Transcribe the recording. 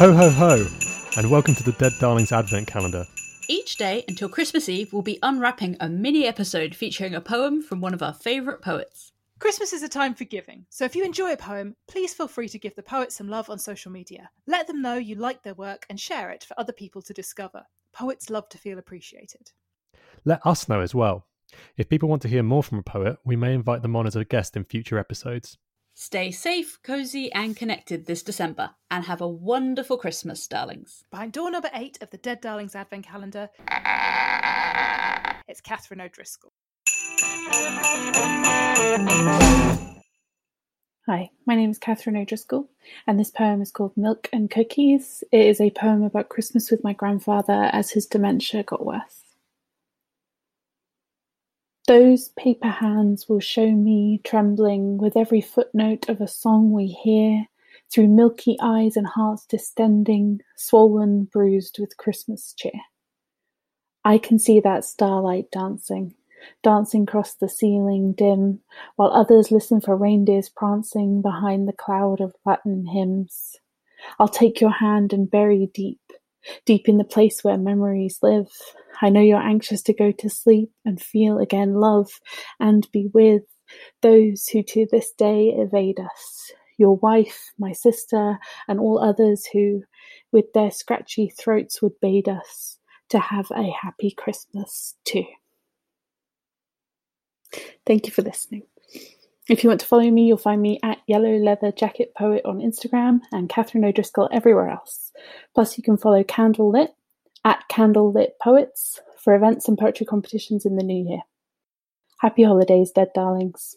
Ho ho ho, and welcome to the Dead Darlings Advent Calendar. Each day until Christmas Eve, we'll be unwrapping a mini episode featuring a poem from one of our favourite poets. Christmas is a time for giving, so if you enjoy a poem, please feel free to give the poet some love on social media. Let them know you like their work and share it for other people to discover. Poets love to feel appreciated. Let us know as well. If people want to hear more from a poet, we may invite them on as a guest in future episodes. Stay safe, cosy, and connected this December, and have a wonderful Christmas, darlings. Behind door number eight of the Dead Darlings Advent Calendar, it's Catherine O'Driscoll. Hi, my name is Catherine O'Driscoll, and this poem is called Milk and Cookies. It is a poem about Christmas with my grandfather as his dementia got worse. Those paper hands will show me trembling with every footnote of a song we hear, through milky eyes and hearts distending, swollen, bruised with Christmas cheer. I can see that starlight dancing, dancing across the ceiling dim, while others listen for reindeers prancing behind the cloud of Latin hymns. I'll take your hand and bury deep, deep in the place where memories live. I know you're anxious to go to sleep and feel again love and be with those who to this day evade us. Your wife, my sister, and all others who, with their scratchy throats, would bade us to have a happy Christmas too. Thank you for listening. If you want to follow me, you'll find me at Yellow Leather Jacket Poet on Instagram and Catherine O'Driscoll everywhere else. Plus, you can follow Candle Lit at Candlelit Poets for events and poetry competitions in the new year. Happy holidays, dead darlings.